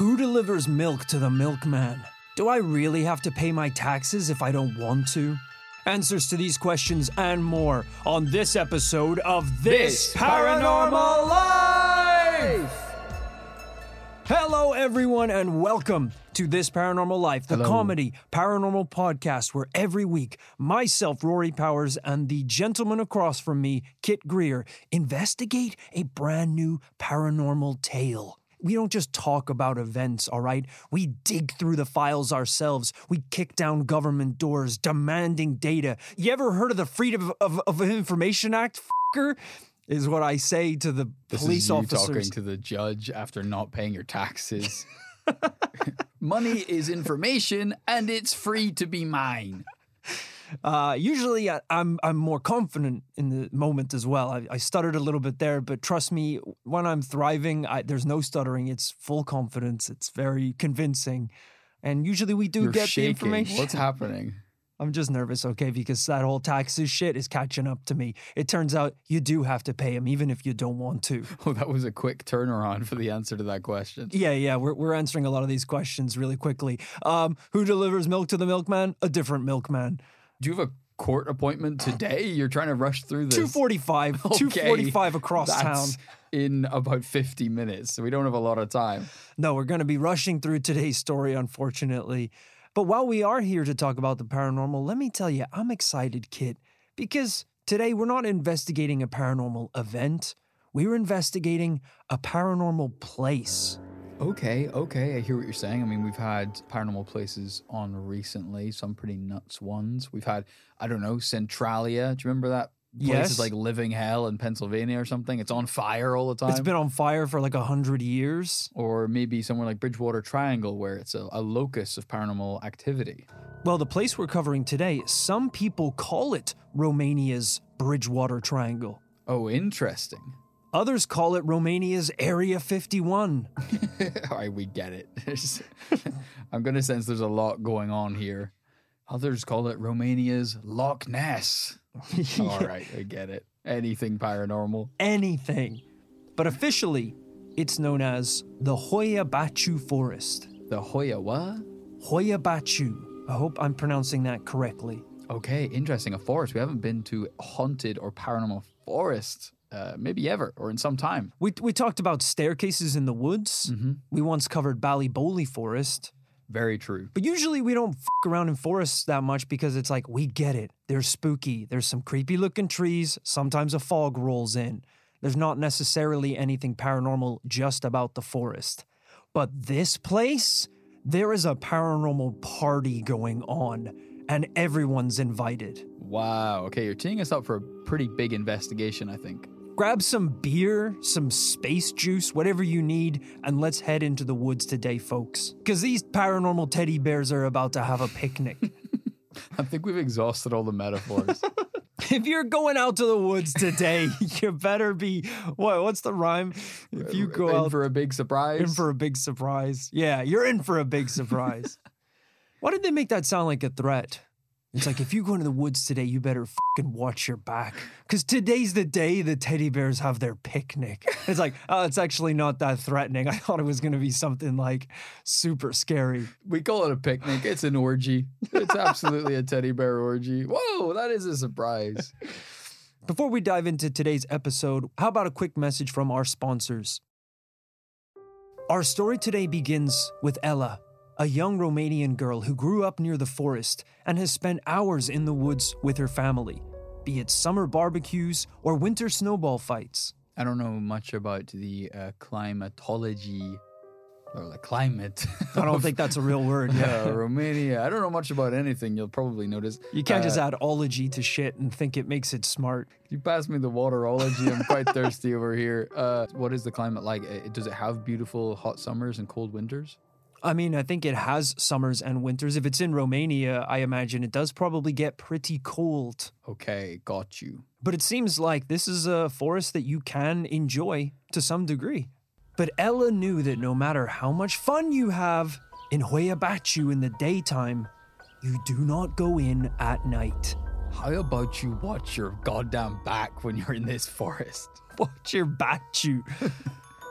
Who delivers milk to the milkman? Do I really have to pay my taxes if I don't want to? Answers to these questions and more on this episode of This Paranormal Life! Hello, everyone, and welcome to This Paranormal Life, the comedy paranormal podcast where every week myself, Rory Powers, and the gentleman across from me, Kit Grier, investigate a brand new paranormal tale. We don't just talk about events, all right? We dig through the files ourselves. We kick down government doors demanding data. You ever heard of the Freedom of, of, of Information Act, fucker? Is what I say to the This police is you officers. talking to the judge after not paying your taxes. Money is information, and it's free to be mine. Uh, usually, I, I'm I'm more confident in the moment as well. I, I stuttered a little bit there, but trust me, when I'm thriving, I, there's no stuttering. It's full confidence. It's very convincing, and usually we do You're get shaking. the information. What's happening? I'm just nervous, okay, because that whole taxes shit is catching up to me. It turns out you do have to pay them, even if you don't want to. Oh, that was a quick turnaround for the answer to that question. Yeah, yeah, we're, we're answering a lot of these questions really quickly. Um, who delivers milk to the milkman? A different milkman. Do you have a court appointment today? You're trying to rush through this. 245, Okay. 245 across That's town. in about 50 minutes, so we don't have a lot of time. No, we're going to be rushing through today's story, unfortunately. But while we are here to talk about the paranormal, let me tell you, I'm excited, Kit, because today we're not investigating a paranormal event. We're investigating a paranormal place. Okay, okay, I hear what you're saying. I mean, we've had paranormal places on recently, some pretty nuts ones. We've had, I don't know, Centralia. Do you remember that? Place Yes. is like living hell in Pennsylvania or something. It's on fire all the time. It's been on fire for like a hundred years. or maybe somewhere like Bridgewater Triangle, where it's a, a locus of paranormal activity. Well, the place we're covering today, some people call it Romania's Bridgewater Triangle. Oh, interesting. Others call it Romania's Area 51. All right, we get it. I'm going to sense there's a lot going on here. Others call it Romania's Loch Ness. All right, I get it. Anything paranormal. anything. But officially, it's known as the Hoia Baciu Forest. The Hoya what? Hoia Baciu. I hope I'm pronouncing that correctly. Okay, interesting. A forest. We haven't been to haunted or paranormal forest, uh, maybe ever, or in some time. We, we talked about staircases in the woods. We once covered Ballyboley Forest. Very true. But usually we don't around in forests that much because it's like, we get it. They're spooky. There's some creepy looking trees. Sometimes a fog rolls in. There's not necessarily anything paranormal just about the forest. But this place, there is a paranormal party going on, and everyone's invited. Wow. Okay, you're teeing us up for a pretty big investigation, I think. Grab some beer, some space juice, whatever you need, and let's head into the woods today, folks. Because these paranormal teddy bears are about to have a picnic. I think we've exhausted all the metaphors. if you're going out to the woods today, you better be what? What's the rhyme? If you go in out for a big surprise. in for a big surprise, yeah, you're in for a big surprise. Why did they make that sound like a threat? It's like if you go into the woods today, you better fucking watch your back, because today's the day the teddy bears have their picnic. It's like, oh, it's actually not that threatening. I thought it was gonna be something like super scary. we call it a picnic. It's an orgy. It's absolutely a teddy bear orgy. Whoa, that is a surprise. Before we dive into today's episode, how about a quick message from our sponsors? Our story today begins with Ella, a young Romanian girl who grew up near the forest and has spent hours in the woods with her family, be it summer barbecues or winter snowball fights. I don't know much about the uh, climatology or the climate. I don't think that's a real word. Yeah. uh, Romania. I don't know much about anything. You'll probably notice. You can't just Uh, add ology to shit and think it makes it smart. You pass me the waterology. I'm quite thirsty over here. Uh, what is the climate like? Uh, Does it have beautiful hot summers and cold winters? I mean, I think it has summers and winters. If it's in Romania, I imagine it does probably get pretty cold. Okay, got you. But it seems like this is a forest that you can enjoy to some degree. But Ella knew that no matter how much fun you have in Hoia Baciu in the daytime, you do not go in at night. How about you watch your goddamn back when you're in this forest? Watch your Baciu.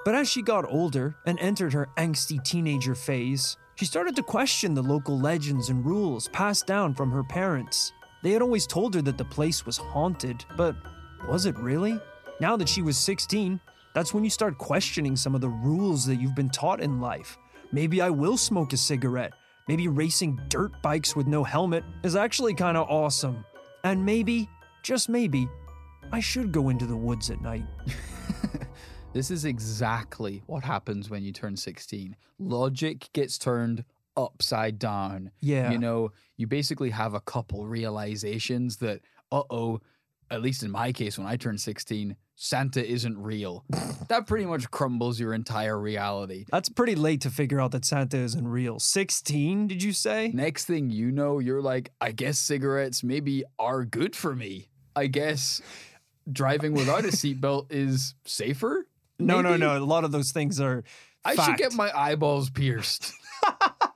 But as she got older and entered her angsty teenager phase, she started to question the local legends and rules passed down from her parents. They had always told her that the place was haunted, but was it really? Now that she was 16, that's when you start questioning some of the rules that you've been taught in life. Maybe I will smoke a cigarette. Maybe racing dirt bikes with no helmet is actually kind of awesome. And maybe, just maybe, I should go into the woods at night. This is exactly what happens when you turn 16. Logic gets turned upside down. Yeah. You know, you basically have a couple realizations that, uh oh, at least in my case, when I turned 16, Santa isn't real. that pretty much crumbles your entire reality. That's pretty late to figure out that Santa isn't real. 16, did you say? Next thing you know, you're like, I guess cigarettes maybe are good for me. I guess driving without a seatbelt is safer. No, no, no. A lot of those things are. I should get my eyeballs pierced.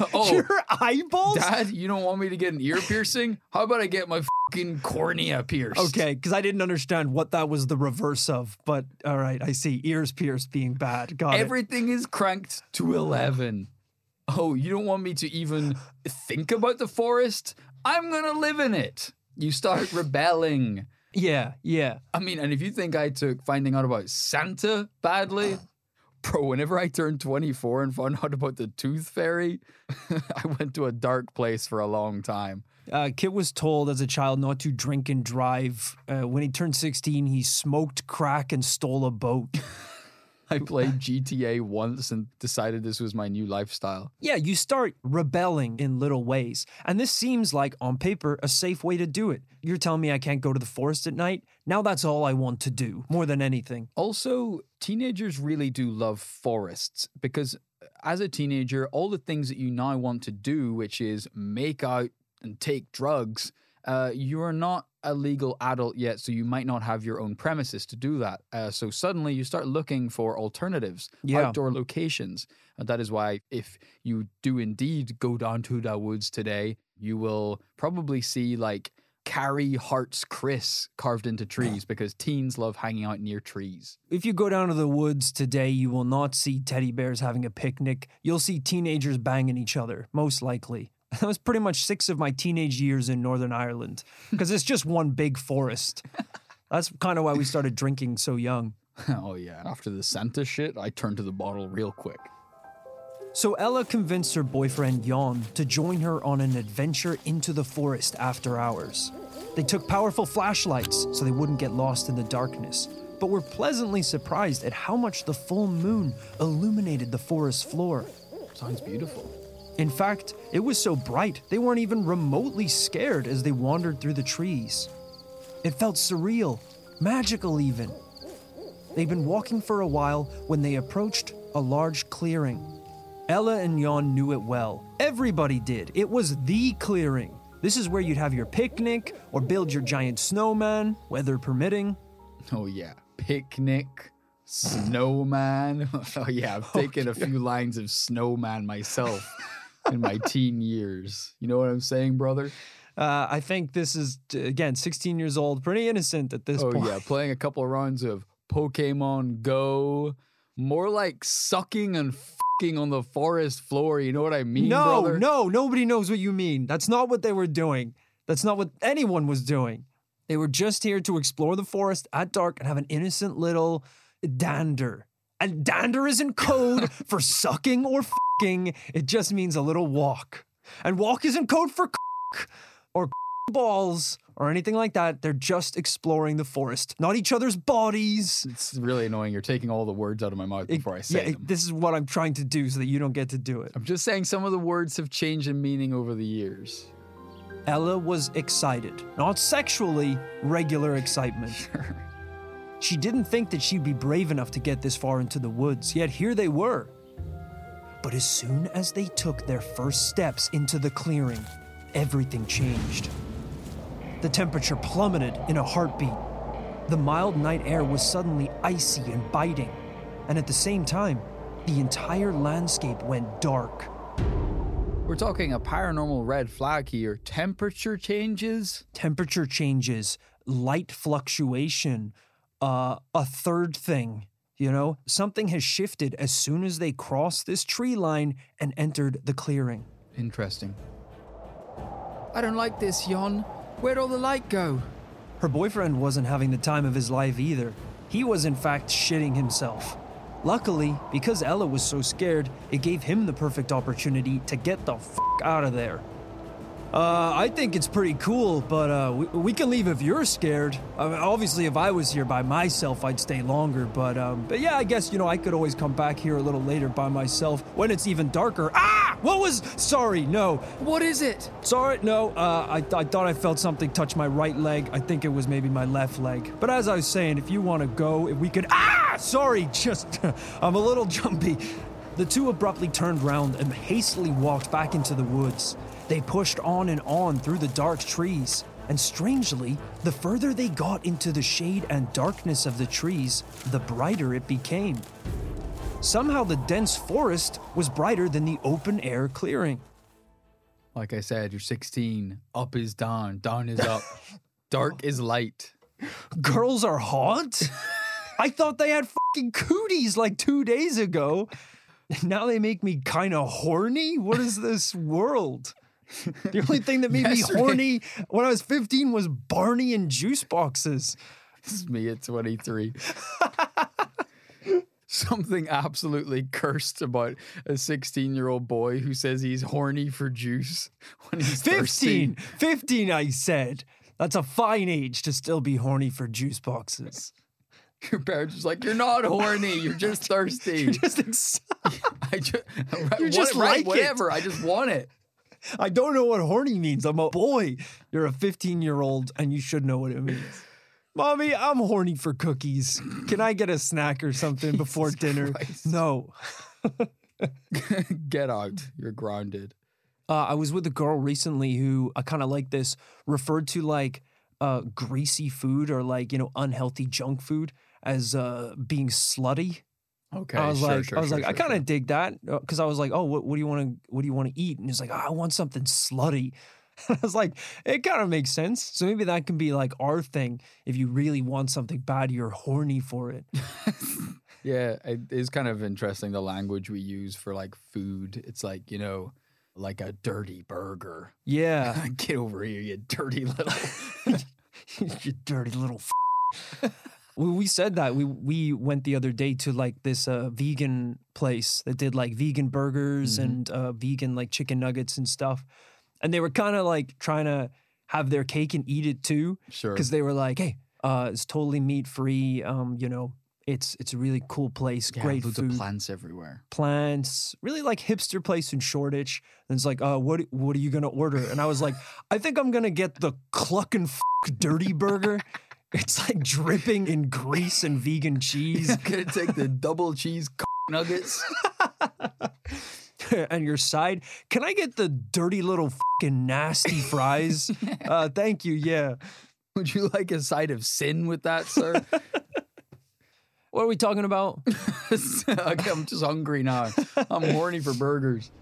oh, Your eyeballs? Dad, you don't want me to get an ear piercing? How about I get my fucking cornea pierced? Okay, because I didn't understand what that was the reverse of. But all right, I see. Ears pierced being bad. Got it. Everything is cranked to 11. Oh, you don't want me to even think about the forest? I'm going to live in it. You start rebelling. Yeah, yeah. I mean, and if you think I took finding out about Santa badly, bro, whenever I turned 24 and found out about the tooth fairy, I went to a dark place for a long time. Uh, Kit was told as a child not to drink and drive. Uh, when he turned 16, he smoked crack and stole a boat. I played GTA once and decided this was my new lifestyle. yeah, you start rebelling in little ways. And this seems like, on paper, a safe way to do it. You're telling me I can't go to the forest at night? Now that's all I want to do, more than anything. Also, teenagers really do love forests because as a teenager, all the things that you now want to do, which is make out and take drugs, uh, you are not a legal adult yet, so you might not have your own premises to do that. Uh, so suddenly you start looking for alternatives, Yeah. outdoor locations. And that is why, if you do indeed go down to the woods today, you will probably see like Carrie Hart's Chris carved into trees because teens love hanging out near trees. If you go down to the woods today, you will not see teddy bears having a picnic. You'll see teenagers banging each other, most likely. That was pretty much six of my teenage years in Northern Ireland because it's just one big forest. That's kind of why we started drinking so young. oh yeah. After the Santa shit, I turned to the bottle real quick. So Ella convinced her boyfriend Jan to join her on an adventure into the forest after hours. They took powerful flashlights so they wouldn't get lost in the darkness, but were pleasantly surprised at how much the full moon illuminated the forest floor. Sounds beautiful. In fact, it was so bright they weren't even remotely scared as they wandered through the trees. It felt surreal, magical even. They'd been walking for a while when they approached a large clearing. Ella and Jan knew it well. Everybody did. It was the clearing. This is where you'd have your picnic or build your giant snowman, weather permitting. Oh yeah. Picnic, snowman. oh yeah, I've oh, taken a few lines of snowman myself in my teen years. You know what I'm saying, brother? Uh, I think this is, again, 16 years old, pretty innocent at this Oh point. yeah, playing a couple of rounds of Pokemon Go. More like sucking and fucking on the forest floor. You know what I mean, no, brother? no, nobody knows what you mean. That's not what they were doing. That's not what anyone was doing. They were just here to explore the forest at dark and have an innocent little dander. And dander isn't code for sucking or fucking. It just means a little walk. And walk isn't code for or balls or anything like that. They're just exploring the forest, not each other's bodies. It's really annoying. You're taking all the words out of my mouth before I say yeah, them. this is what I'm trying to do so that you don't get to do it. I'm just saying some of the words have changed in meaning over the years. Ella was excited, not sexually, regular excitement. Sure. She didn't think that she'd be brave enough to get this far into the woods, yet here they were. But as soon as they took their first steps into the clearing, everything changed. The temperature plummeted in a heartbeat. The mild night air was suddenly icy and biting, and at the same time, the entire landscape went dark. We're talking a paranormal red flag here. Temperature changes. temperature changes, light fluctuation. Uh, a third thing You know, something has shifted as soon as they crossed this tree line and entered the clearing. Interesting. I don't like this, Yon. Where'd all the light go? Her boyfriend wasn't having the time of his life either. He was, in fact, shitting himself. Luckily, because Ella was so scared, it gave him the perfect opportunity to get the f out of there. Uh, I think it's pretty cool, but uh, we, we can leave if you're scared. I mean, obviously, if I was here by myself, I'd stay longer. But um, but yeah, I guess you know I could always come back here a little later by myself when it's even darker. Ah, what was? Sorry, no. What is it? Sorry, no. Uh, I, I thought I felt something touch my right leg. I think it was maybe my left leg. But as I was saying, if you want to go, if we could. Ah, sorry, just I'm a little jumpy. The two abruptly turned round and hastily walked back into the woods. They pushed on and on through the dark trees, and strangely, the further they got into the shade and darkness of the trees, the brighter it became. Somehow, the dense forest was brighter than the open air clearing. Like I said, you're 16. Up is down, down is up. Dark is light. Girls are hot? I thought they had fucking cooties like two days ago. Now they make me kind of horny? What is this world? The only thing that made me horny when I was 15 was Barney and juice boxes. This is me at 23. Something absolutely cursed about a 16 year old boy who says he's horny for juice when he's 15! thirsty. 15, I said. That's a fine age to still be horny for juice boxes. Your parents was like, You're not horny, you're just thirsty. Just ex- I just, You're just right, like it. whatever. I just want it. I don't know what horny means. I'm a boy. You're a 15 year old and you should know what it means. Mommy, I'm horny for cookies. Can I get a snack or something before dinner? Christ. No. Get out. You're grounded. Uh, I was with a girl recently who I kind of like this referred to like uh, greasy food or like, you know, unhealthy junk food as uh, being slutty. Okay. I was sure, like, sure, I was sure, like, I kind of dig that uh, because I was like, oh, what, what do you want to, what do you want to eat? And he's like, "Oh, I want something slutty. I was like, it kind of makes sense. So maybe that can be like our thing. If you really want something bad, you're horny for it. Yeah, it is kind of interesting the language we use for like food. It's like, you know, like a dirty burger. Yeah, Get over here, you dirty little. you dirty little. F- we, we said that we we went the other day to like this uh, vegan place that did like vegan burgers Mhm. and uh, vegan like chicken nuggets and stuff, and they were kind of like trying to have their cake and eat it too. Sure. because they were like, "Hey, uh, it's totally meat free. Um, you know, it's it's a really cool place, Yeah, great food, plants everywhere. plants, really like hipster place in Shoreditch." And it's like, "Uh, what what are you gonna order?" And I was like, "I think I'm gonna get the cluck and f- dirty burger." It's like dripping in grease and vegan cheese, I'm gonna take the double cheese nuggets. and your side. Can I get the dirty little fucking nasty fries? uh, thank you. Yeah. Would you like a side of sin with that, sir? What are we talking about? Okay, I'm just hungry now. I'm horny for burgers.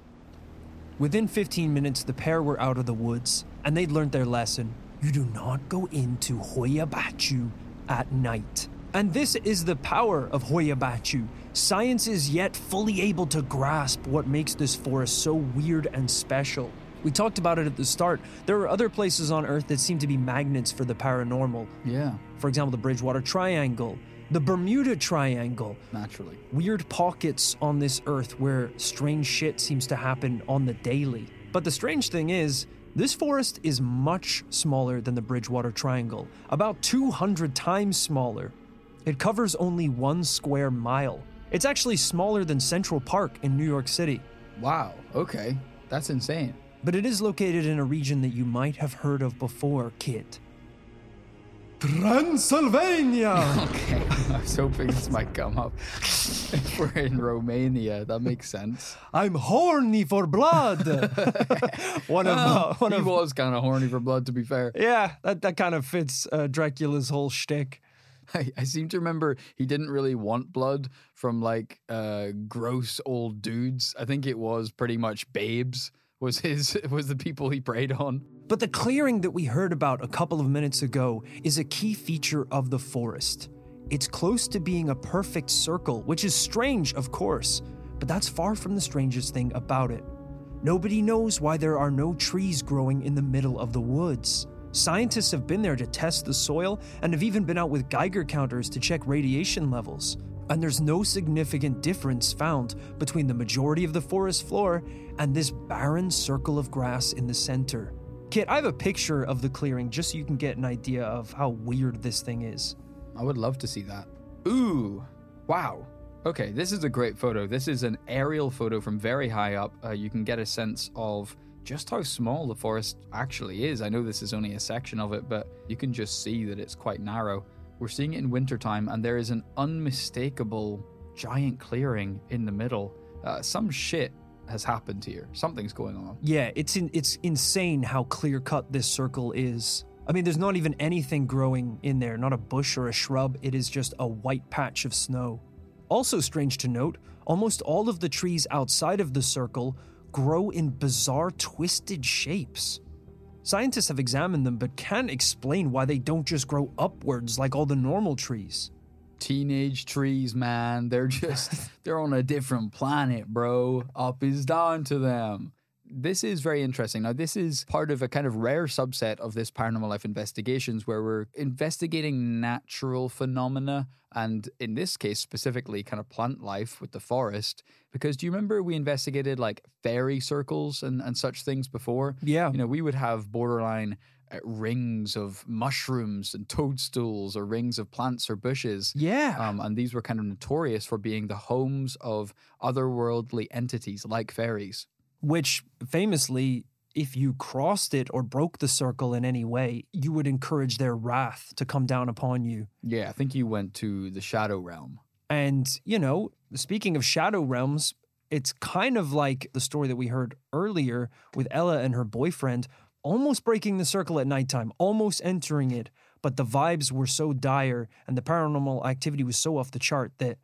Within 15 minutes, the pair were out of the woods, and they'd learned their lesson. You do not go into Hoia Baciu at night. And this is the power of Hoia Baciu. Science is yet fully able to grasp what makes this forest so weird and special. We talked about it at the start. There are other places on Earth that seem to be magnets for the paranormal. Yeah, For example, the Bridgewater Triangle, the Bermuda Triangle, naturally. weird pockets on this earth where strange shit seems to happen on the daily. But the strange thing is, this forest is much smaller than the Bridgewater Triangle, about 200 times smaller. It covers only one square mile. It's actually smaller than Central Park in New York City, Wow. Okay, that's insane. but it is located in a region that you might have heard of before, Kit. Transylvania! Okay, I was hoping this might come up. if we're in Romania, that makes sense. I'm horny for blood. one of uh, one he of was kind of horny for blood, to be fair. yeah, that that kind of fits uh, Dracula's whole shtick. I, I seem to remember he didn't really want blood from like uh, gross old dudes. I think it was pretty much babes was his was the people he preyed on. But the clearing that we heard about a couple of minutes ago is a key feature of the forest. It's close to being a perfect circle, which is strange, of course, but that's far from the strangest thing about it. Nobody knows why there are no trees growing in the middle of the woods. Scientists have been there to test the soil and have even been out with Geiger counters to check radiation levels. And there's no significant difference found between the majority of the forest floor and this barren circle of grass in the center. Kit, I have a picture of the clearing just so you can get an idea of how weird this thing is. I would love to see that. Ooh, wow. Okay, this is a great photo. This is an aerial photo from very high up. Uh, you can get a sense of just how small the forest actually is. I know this is only a section of it, but you can just see that it's quite narrow. We're seeing it in wintertime, and there is an unmistakable giant clearing in the middle. Uh, some shit has happened here. Something's going on. Yeah, it's in, it's insane how clear cut this circle is. I mean, there's not even anything growing in there, not a bush or a shrub. It is just a white patch of snow. Also, strange to note, almost all of the trees outside of the circle grow in bizarre, twisted shapes. Scientists have examined them but can't explain why they don't just grow upwards like all the normal trees. Teenage trees, man. They're just, they're on a different planet, bro. Up is down to them. This is very interesting. Now, this is part of a kind of rare subset of this paranormal life investigations where we're investigating natural phenomena and in this case specifically kind of plant life with the forest because do you remember we investigated like fairy circles and, and such things before Yeah. you know we would have borderline rings of mushrooms and toadstools or rings of plants or bushes Yeah. um, and these were kind of notorious for being the homes of otherworldly entities like fairies Which famously, if you crossed it or broke the circle in any way, you would encourage their wrath to come down upon you. yeah i think you went to the shadow realm And, you know, speaking of shadow realms, it's kind of like the story that we heard earlier with Ella and her boyfriend almost breaking the circle at nighttime, almost entering it. But the vibes were so dire and the paranormal activity was so off the chart that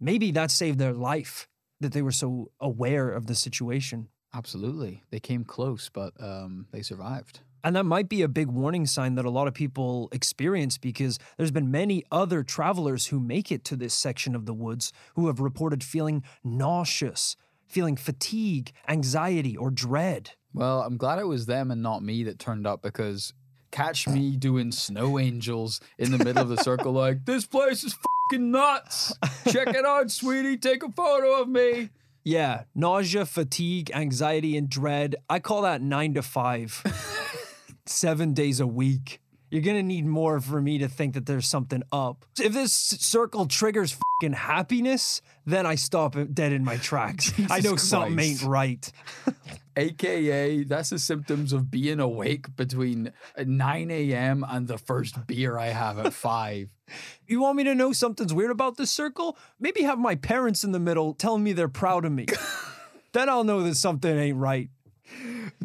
maybe that saved their life, that they were so aware of the situation. Absolutely. They came close, but um, they survived. And that might be a big warning sign that a lot of people experience because there's been many other travelers who make it to this section of the woods who have reported feeling nauseous, feeling fatigue, anxiety, or dread. Well, I'm glad it was them and not me that turned up because catch me doing snow angels in the middle of the circle, like, this place is fucking nuts. Check it out, sweetie. Take a photo of me. Yeah, nausea, fatigue, anxiety, and dread. I call that nine to five, seven days a week. You're gonna need more for me to think that there's something up. If this circle triggers fucking happiness, then I stop dead in my tracks. I know Jesus something ain't right. AKA, that's the symptoms of being awake between 9 a.m. and the first beer I have at 5. You want me to know something's weird about this circle? Maybe have my parents in the middle telling me they're proud of me. then I'll know that something ain't right.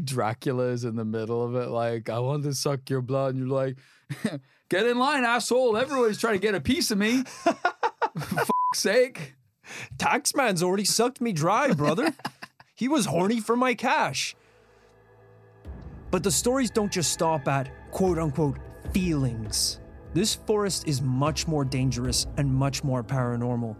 Dracula's in the middle of it, like, I want to suck your blood. And you're like, get in line, asshole. Everybody's trying to get a piece of me. For fuck's sake. Taxman's already sucked me dry, brother. He was horny for my cash. But the stories don't just stop at quote unquote feelings. This forest is much more dangerous and much more paranormal.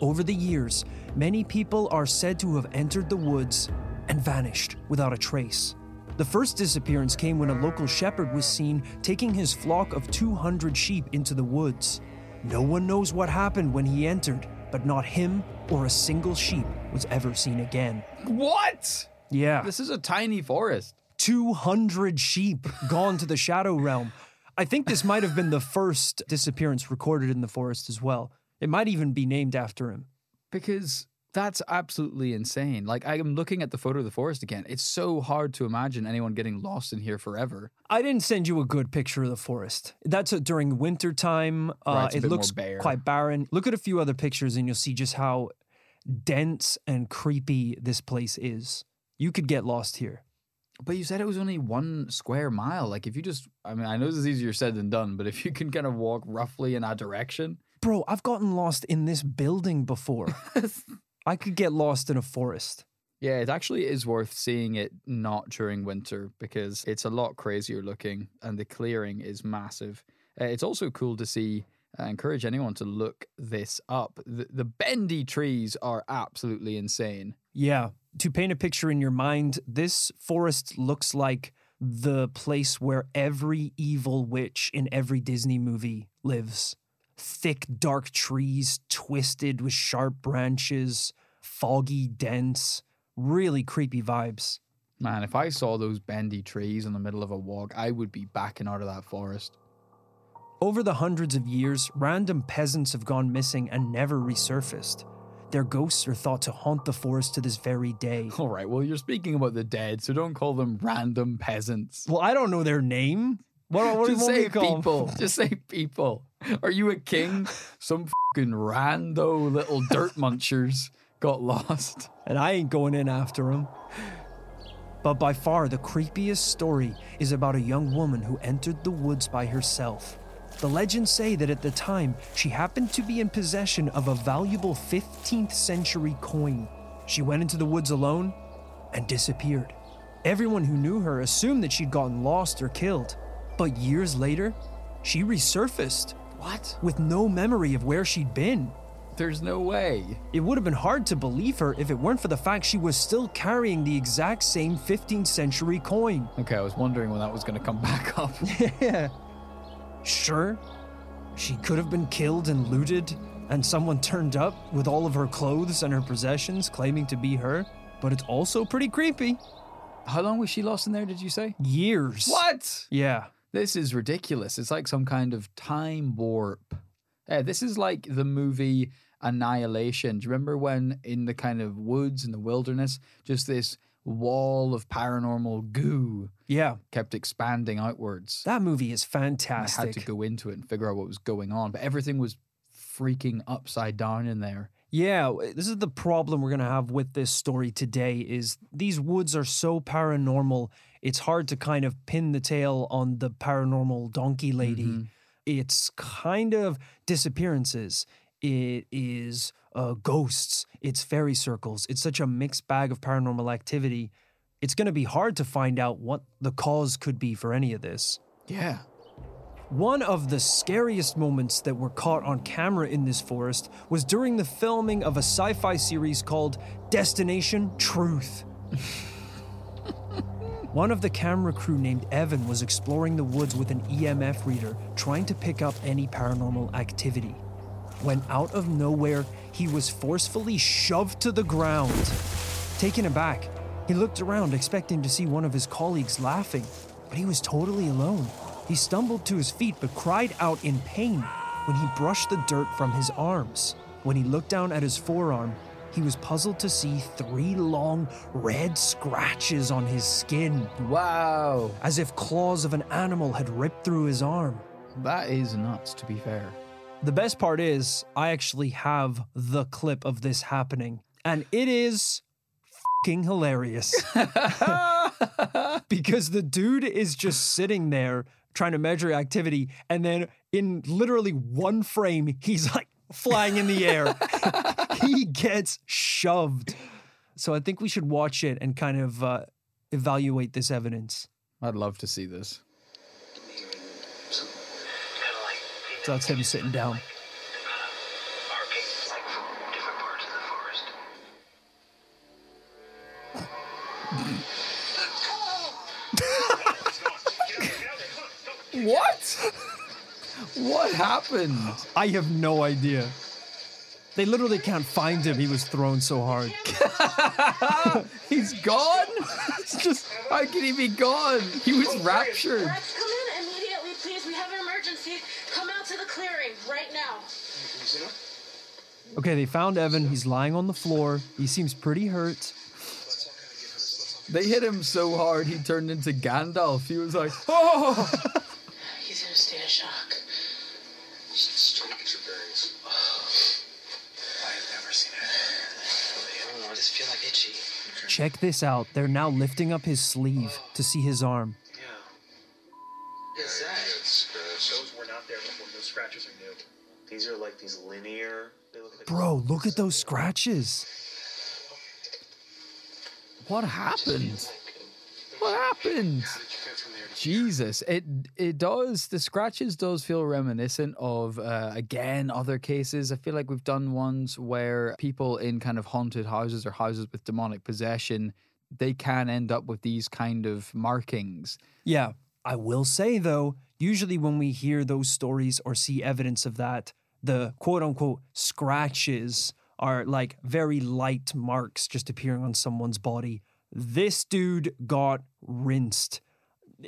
Over the years, many people are said to have entered the woods and vanished without a trace. The first disappearance came when a local shepherd was seen taking his flock of 200 sheep into the woods. No one knows what happened when he entered, but not him or a single sheep was ever seen again. What? Yeah. This is a tiny forest. 200 sheep gone to the shadow realm. I think this might have been the first disappearance recorded in the forest as well. It might even be named after him. Because that's absolutely insane. Like, I'm looking at the photo of the forest again. It's so hard to imagine anyone getting lost in here forever. I didn't send you a good picture of the forest. That's a, during winter time. Uh, Right, it looks bare. quite barren. Look at a few other pictures and you'll see just how dense and creepy this place is. You could get lost here. But you said it was only one square mile. Like, if you just, I mean, I know this is easier said than done, but if you can kind of walk roughly in that direction, Bro, I've gotten lost in this building before. I could get lost in a forest. yeah, it actually is worth seeing it not during winter because it's a lot crazier looking and the clearing is massive. Uh, it's also cool to see I encourage anyone to look this up. The, the bendy trees are absolutely insane. Yeah. To paint a picture in your mind, this forest looks like the place where every evil witch in every Disney movie lives. Thick, dark trees, twisted with sharp branches, foggy, dense, really creepy vibes. Man, if I saw those bendy trees in the middle of a walk, I would be backing out of that forest. Over the hundreds of years, random peasants have gone missing and never resurfaced. Their ghosts are thought to haunt the forest to this very day. All right, well, you're speaking about the dead, so don't call them random peasants. Well, I don't know their name. What, what, Just say we call 'em? people. Just say people. Are you a king? Some fucking rando little dirt munchers got lost. and I ain't going in after them. But by far the creepiest story is about a young woman who entered the woods by herself. The legends say that at the time, she happened to be in possession of a valuable 15th century coin. She went into the woods alone and disappeared. Everyone who knew her assumed that she'd gotten lost or killed. But years later, she resurfaced What? with no memory of where she'd been. There's no way. It would have been hard to believe her if it weren't for the fact she was still carrying the exact same 15th century coin. Okay, I was wondering when that was going to come back up. Yeah. Sure, she could have been killed and looted, and someone turned up with all of her clothes and her possessions claiming to be her, but it's also pretty creepy. How long was she lost in there, did you say? Years. What? Yeah. This is ridiculous. It's like some kind of time warp. Yeah, this is like the movie Annihilation. Do you remember when in the kind of woods in the wilderness, just this wall of paranormal goo Yeah. kept expanding outwards? That movie is fantastic. I had to go into it and figure out what was going on, but everything was freaking upside down in there. Yeah, this is the problem we're going to have with this story today is these woods are so paranormal. It's hard to kind of pin the tail on the paranormal donkey lady. Mm-hmm. It's kind of disappearances. It is uh, ghosts. It's fairy circles. It's such a mixed bag of paranormal activity. It's going to be hard to find out what the cause could be for any of this. Yeah. One of the scariest moments that were caught on camera in this forest was during the filming of a sci fi series called Destination Truth. One of the camera crew named Evan was exploring the woods with an EMF reader, trying to pick up any paranormal activity. When out of nowhere, he was forcefully shoved to the ground. Taken aback, he looked around expecting to see one of his colleagues laughing, but he was totally alone. He stumbled to his feet but cried out in pain when he brushed the dirt from his arms. When he looked down at his forearm, he was puzzled to see three long red scratches on his skin, Wow. as if claws of an animal had ripped through his arm. That is nuts, to be fair. The best part is, I actually have the clip of this happening, and it is fucking hilarious. because the dude is just sitting there trying to measure activity, and then in literally one frame, he's like flying in the air. he gets shoved. So I think we should watch it and kind of uh, evaluate this evidence. I'd love to see this. So that's him sitting down. Barking like from different parts of the forest. What? what happened? I have no idea. They literally can't find him. He was thrown so hard. He's gone? It's just, how can he be gone? He was raptured. Okay, they found Evan. He's lying on the floor. He seems pretty hurt. They hit him so hard he turned into Gandalf. He was like, oh! He's gonna stay in shock. Straight get your bearings. I've never seen it. I don't know. I just feel like itchy. Check this out. They're now lifting up his sleeve to see his arm. Yeah. What's that? Those were not there before. Those scratches are new. These are like these linear. Bro, look at those scratches. What happened? What happened? Jesus, it it does. The scratches does feel reminiscent of uh, again other cases. I feel like we've done ones where people in kind of haunted houses or houses with demonic possession, they can end up with these kind of markings. Yeah, I will say though, usually when we hear those stories or see evidence of that, the quote unquote scratches are like very light marks just appearing on someone's body. This dude got rinsed.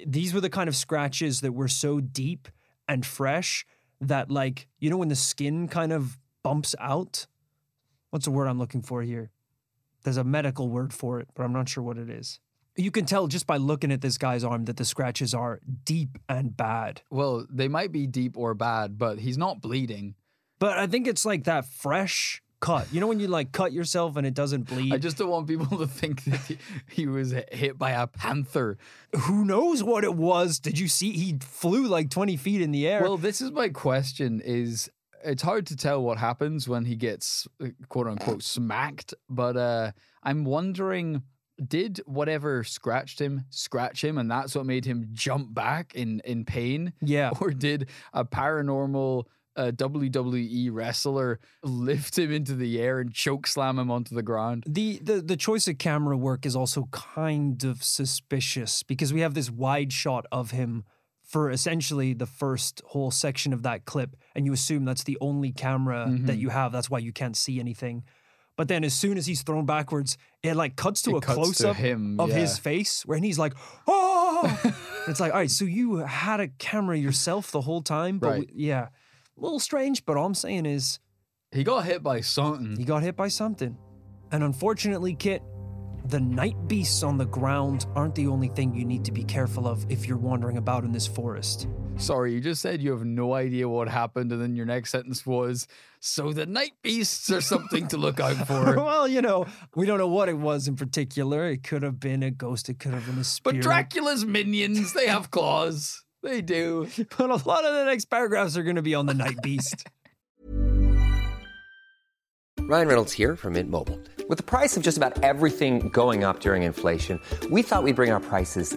These were the kind of scratches that were so deep and fresh that, like, you know, when the skin kind of bumps out? What's the word I'm looking for here? There's a medical word for it, but I'm not sure what it is. You can tell just by looking at this guy's arm that the scratches are deep and bad. Well, they might be deep or bad, but he's not bleeding. But I think it's like that fresh cut. You know when you like cut yourself and it doesn't bleed? I just don't want people to think that he, he was hit by a panther. Who knows what it was? Did you see he flew like 20 feet in the air? Well, this is my question is it's hard to tell what happens when he gets uh, quote unquote smacked, but uh I'm wondering did whatever scratched him scratch him and that's what made him jump back in in pain? yeah. Or did a paranormal uh, WWE wrestler lift him into the air and choke slam him onto the ground? The, the the choice of camera work is also kind of suspicious because we have this wide shot of him for essentially the first whole section of that clip, and you assume that's the only camera that you have. That's why you can't see anything. But then, as soon as he's thrown backwards, it like cuts to It a cuts to close up him, of his face, where he's like, "Oh!" it's like, all right, so you had a camera yourself the whole time, but Right. we- yeah, a little strange. But all I'm saying is, He got hit by something. he got hit by something. And unfortunately, Kit, the night beasts on the ground aren't the only thing you need to be careful of if you're wandering about in this forest. Sorry, you just said you have no idea what happened, and then your next sentence was, "So the night beasts are something to look out for." well, you know, we don't know what it was in particular. It could have been a ghost, it could have been a spirit. But. Dracula's minions, they have claws. They do. But a lot of the next paragraphs are going to be on the night beast. Ryan Reynolds here from Mint Mobile. With the price of just about everything going up during inflation, we thought we'd bring our prices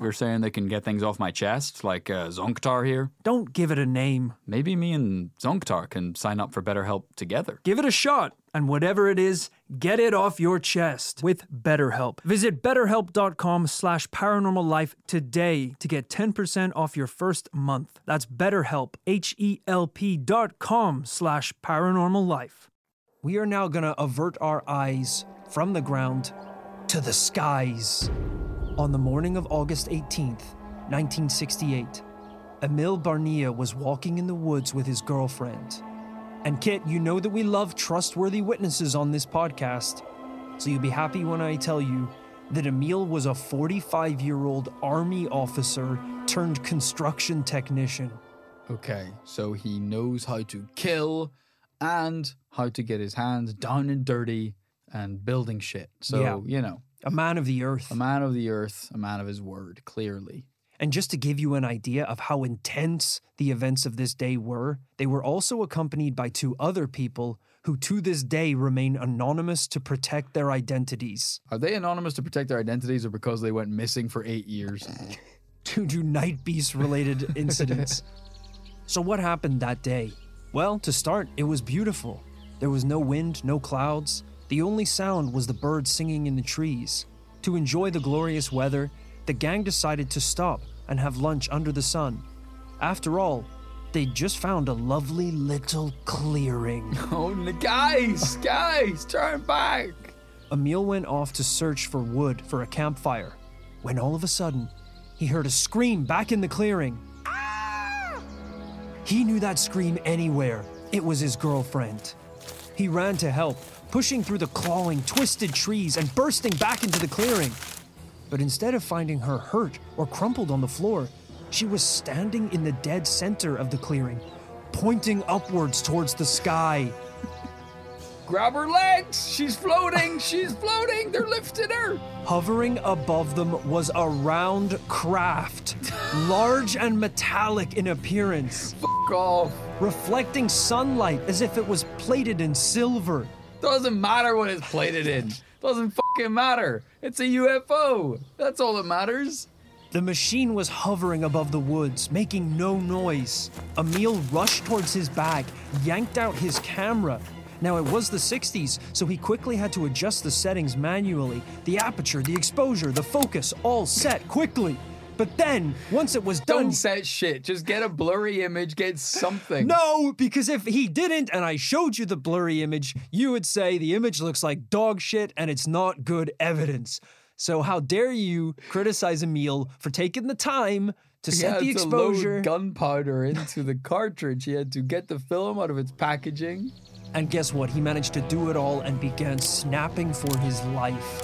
You're saying they can get things off my chest, like uh, Zonktar here? Don't give it a name. Maybe me and Zonktar can sign up for BetterHelp together. Give it a shot, and whatever it is, get it off your chest with BetterHelp. Visit betterhelp.com slash paranormal today to get 10% off your first month. That's betterhelp, H-E-L-P dot com slash paranormal life. We are now going to avert our eyes from the ground to the skies. On the morning of August 18th, 1968, Emil Barnea was walking in the woods with his girlfriend. And Kit, you know that we love trustworthy witnesses on this podcast, so you'll be happy when I tell you that Emil was a 45 year old Army officer turned construction technician. Okay, so he knows how to kill and how to get his hands down and dirty and building shit. So, Yeah. you know, A man of the earth. A man of the earth, a man of his word, clearly. And just to give you an idea of how intense the events of this day were, they were also accompanied by two other people who to this day remain anonymous to protect their identities. Are they anonymous to protect their identities or because they went missing for eight years? Two to Night Beast related incidents. So, what happened that day? Well, to start, it was beautiful. There was no wind, no clouds. The only sound was the birds singing in the trees. To enjoy the glorious weather, the gang decided to stop and have lunch under the sun. After all, they'd just found a lovely little clearing. Oh, guys, guys, turn back. Emil went off to search for wood for a campfire when all of a sudden he heard a scream back in the clearing. He knew that scream anywhere. It was his girlfriend. He ran to help, pushing through the clawing, twisted trees and bursting back into the clearing. But instead of finding her hurt or crumpled on the floor, she was standing in the dead center of the clearing, pointing upwards towards the sky. Grab her legs. She's floating. She's floating. They're lifting her. Hovering above them was a round craft, large and metallic in appearance, Fuck off. reflecting sunlight as if it was plated in silver. Doesn't matter what it's plated in. Doesn't fucking matter. It's a UFO. That's all that matters. The machine was hovering above the woods, making no noise. Emil rushed towards his bag, yanked out his camera. Now, it was the 60s, so he quickly had to adjust the settings manually the aperture, the exposure, the focus, all set quickly. But then, once it was done. Don't set shit. Just get a blurry image. Get something. No, because if he didn't and I showed you the blurry image, you would say the image looks like dog shit and it's not good evidence. So how dare you criticize Emil for taking the time to He set had the exposure? gunpowder into the cartridge. He had to get the film out of its packaging. And guess what? He managed to do it all and began snapping for his life.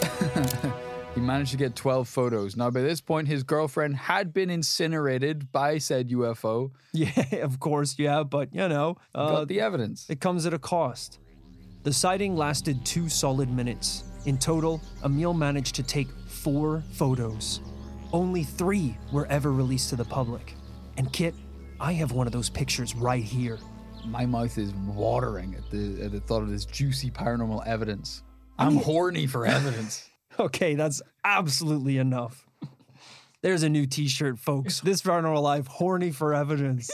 He managed to get 12 photos. Now, by this point, his girlfriend had been incinerated by said UFO. yeah, of course, yeah, but you know, uh, Got the evidence. It comes at a cost. The sighting lasted two solid minutes. In total, Emil managed to take four photos. Only three were ever released to the public. And Kit, I have one of those pictures right here. My mouth is watering at the, at the thought of this juicy paranormal evidence. I'm horny for evidence. Okay, that's absolutely enough. There's a new t shirt, folks. This Paranormal Life, horny for evidence.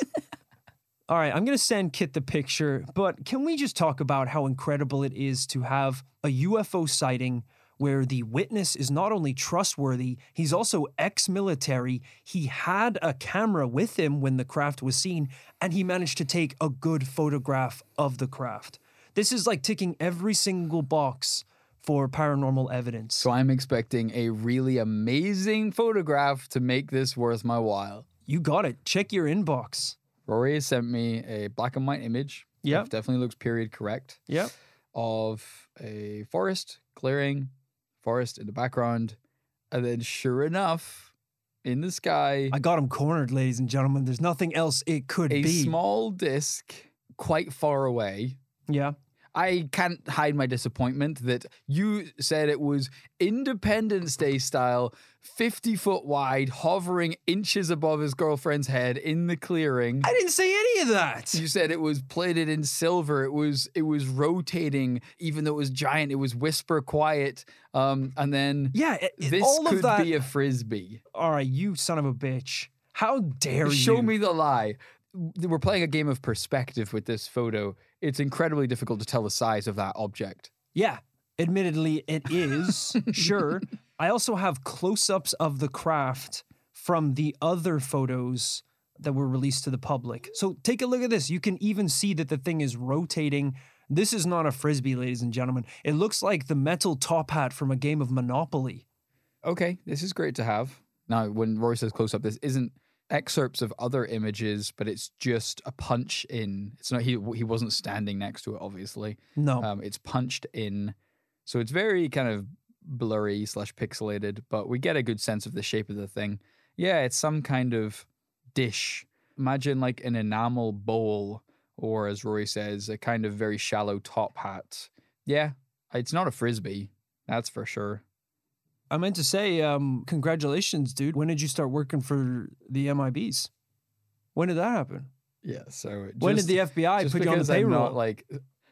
All right, I'm going to send Kit the picture, but can we just talk about how incredible it is to have a UFO sighting where the witness is not only trustworthy, he's also ex military. He had a camera with him when the craft was seen, and he managed to take a good photograph of the craft. This is like ticking every single box for paranormal evidence. So I'm expecting a really amazing photograph to make this worth my while. You got it. Check your inbox. Rory has sent me a black and white image. It definitely looks period correct. Yep. Of a forest, clearing, forest in the background. And then, sure enough, in the sky, I got him cornered, ladies and gentlemen. There's nothing else it could a be. A small disc quite far away. yeah. I can't hide my disappointment that you said it was Independence Day style, 50 foot wide, hovering inches above his girlfriend's head in the clearing. I didn't say any of that. You said it was plated in silver. It was it was rotating, even though it was giant. It was whisper quiet. Um, and then Yeah, it- it- this all could of that. be a frisbee. All right, you son of a bitch. How dare you? Show me the lie. We're playing a game of perspective with this photo. It's incredibly difficult to tell the size of that object. Yeah, admittedly, it is. sure. I also have close ups of the craft from the other photos that were released to the public. So take a look at this. You can even see that the thing is rotating. This is not a frisbee, ladies and gentlemen. It looks like the metal top hat from a game of Monopoly. Okay, this is great to have. Now, when Roy says close up, this isn't excerpts of other images, but it's just a punch in. It's not he he wasn't standing next to it, obviously. No. Um, it's punched in, so it's very kind of blurry slash pixelated, but we get a good sense of the shape of the thing. Yeah, it's some kind of dish. Imagine like an enamel bowl, or as Roy says, a kind of very shallow top hat. Yeah, it's not a frisbee, that's for sure. I meant to say, um, congratulations, dude. When did you start working for the MIBs? When did that happen? Yeah. So When did the FBI put you on the I'm payroll? not, like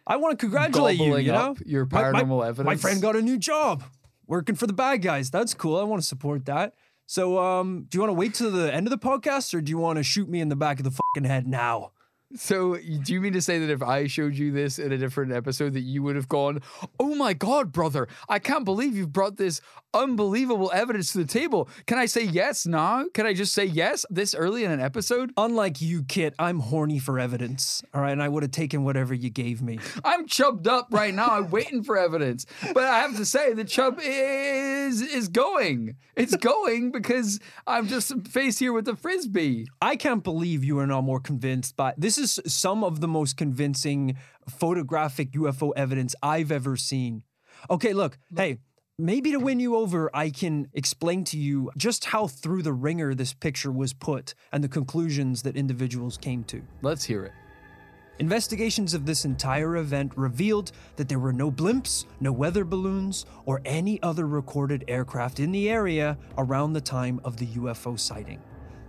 I want to congratulate you. You know, your My- my- paranormal My friend got a new job working for the bad guys. That's cool. I want to support that. So, um, do you want to wait till the end of the podcast, or do you want to shoot me in the back of the fucking head now? So, do you mean to say that if I showed you this in a different episode, that you would have gone, "Oh my god, brother! I can't believe you've brought this unbelievable evidence to the table." Can I say yes now? Can I just say yes this early in an episode? Unlike you, Kit, I'm horny for evidence. All right, and I would have taken whatever you gave me. I'm chubbed up right now. I'm waiting for evidence, but I have to say the chub is is going. It's going because I'm just faced here with the frisbee. I can't believe you are not more convinced by this is some of the most convincing photographic UFO evidence I've ever seen. Okay, look, hey, maybe to win you over, I can explain to you just how through the ringer this picture was put and the conclusions that individuals came to. Let's hear it. Investigations of this entire event revealed that there were no blimps, no weather balloons, or any other recorded aircraft in the area around the time of the UFO sighting.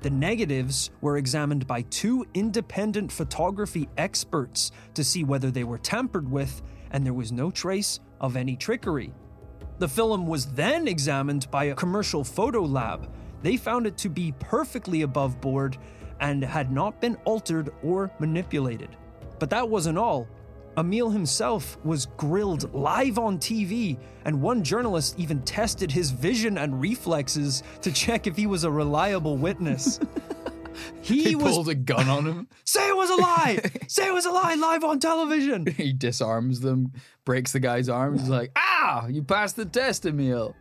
The negatives were examined by two independent photography experts to see whether they were tampered with, and there was no trace of any trickery. The film was then examined by a commercial photo lab. They found it to be perfectly above board and had not been altered or manipulated. But that wasn't all. Emil himself was grilled live on TV, and one journalist even tested his vision and reflexes to check if he was a reliable witness. he He was pulled a gun on him. say it was a lie, say it was a lie live on television. he disarms them, breaks the guy's arm. He's like, "Ah, you passed the test, Emil."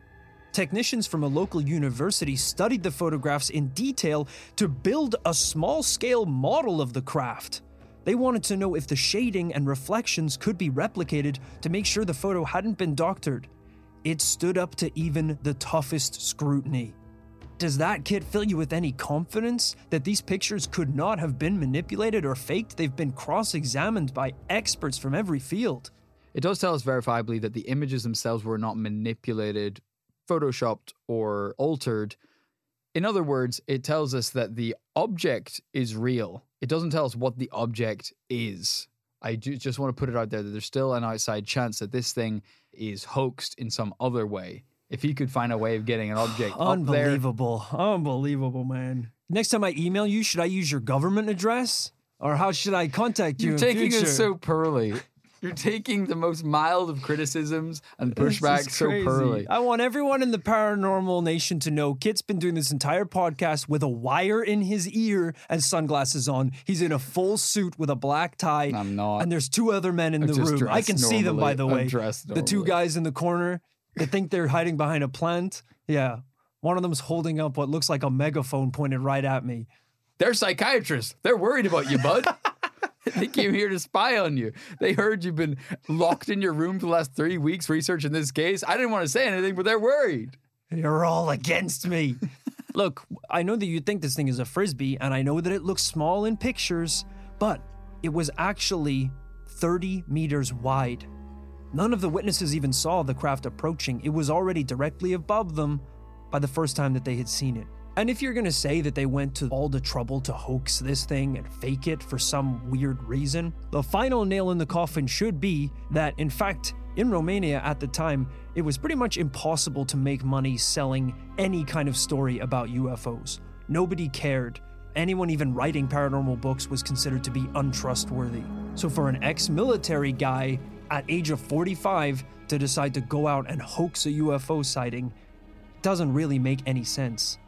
Technicians from a local university studied the photographs in detail to build a small scale model of the craft. They wanted to know if the shading and reflections could be replicated to make sure the photo hadn't been doctored. It stood up to even the toughest scrutiny. Does that kit fill you with any confidence that these pictures could not have been manipulated or faked? They've been cross examined by experts from every field. It does tell us verifiably that the images themselves were not manipulated, photoshopped, or altered. In other words, it tells us that the object is real. It doesn't tell us what the object is. I just want to put it out there that there's still an outside chance that this thing is hoaxed in some other way. If he could find a way of getting an object up there, Unbelievable. Unbelievable, man. Next time I email you, should I use your government address? Or how should I contact you? you're in taking future? it so pearly. You're taking the most mild of criticisms and pushback so crazy. pearly. I want everyone in the paranormal nation to know Kit's been doing this entire podcast with a wire in his ear and sunglasses on. He's in a full suit with a black tie. I'm not. And there's two other men in I'm the room. I can see them, by normally. the way. the two guys in the corner They think they're hiding behind a plant. Yeah. One of them's holding up what looks like a megaphone pointed right at me. They're psychiatrists. They're worried about you, bud. they came here to spy on you. They heard you've been locked in your room for the last three weeks researching this case. I didn't want to say anything, but they're worried. You're all against me. Look, I know that you think this thing is a frisbee, and I know that it looks small in pictures, but it was actually 30 meters wide. None of the witnesses even saw the craft approaching. It was already directly above them by the first time that they had seen it. And if you're gonna say that they went to all the trouble to hoax this thing and fake it for some weird reason, the final nail in the coffin should be that, in fact, in Romania at the time, it was pretty much impossible to make money selling any kind of story about UFOs. Nobody cared. Anyone even writing paranormal books was considered to be untrustworthy. So for an ex-military guy at age of 45 to decide to go out and hoax a UFO sighting doesn't really make any sense.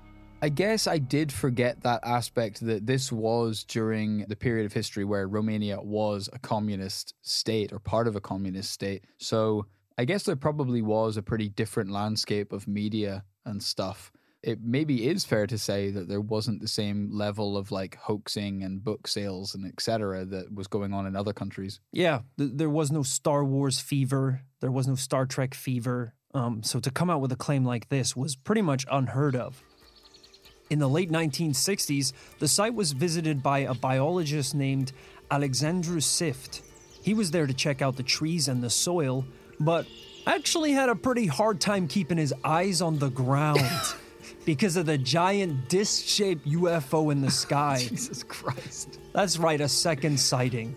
I guess I did forget that aspect that this was during the period of history where Romania was a communist state or part of a communist state. So I guess there probably was a pretty different landscape of media and stuff. It maybe is fair to say that there wasn't the same level of like hoaxing and book sales and etc. that was going on in other countries. Yeah, th- there was no Star Wars fever, there was no Star Trek fever. Um, so to come out with a claim like this was pretty much unheard of. In the late 1960s, the site was visited by a biologist named Alexandru Sift. He was there to check out the trees and the soil, but actually had a pretty hard time keeping his eyes on the ground because of the giant disc shaped UFO in the sky. Jesus Christ. That's right, a second sighting.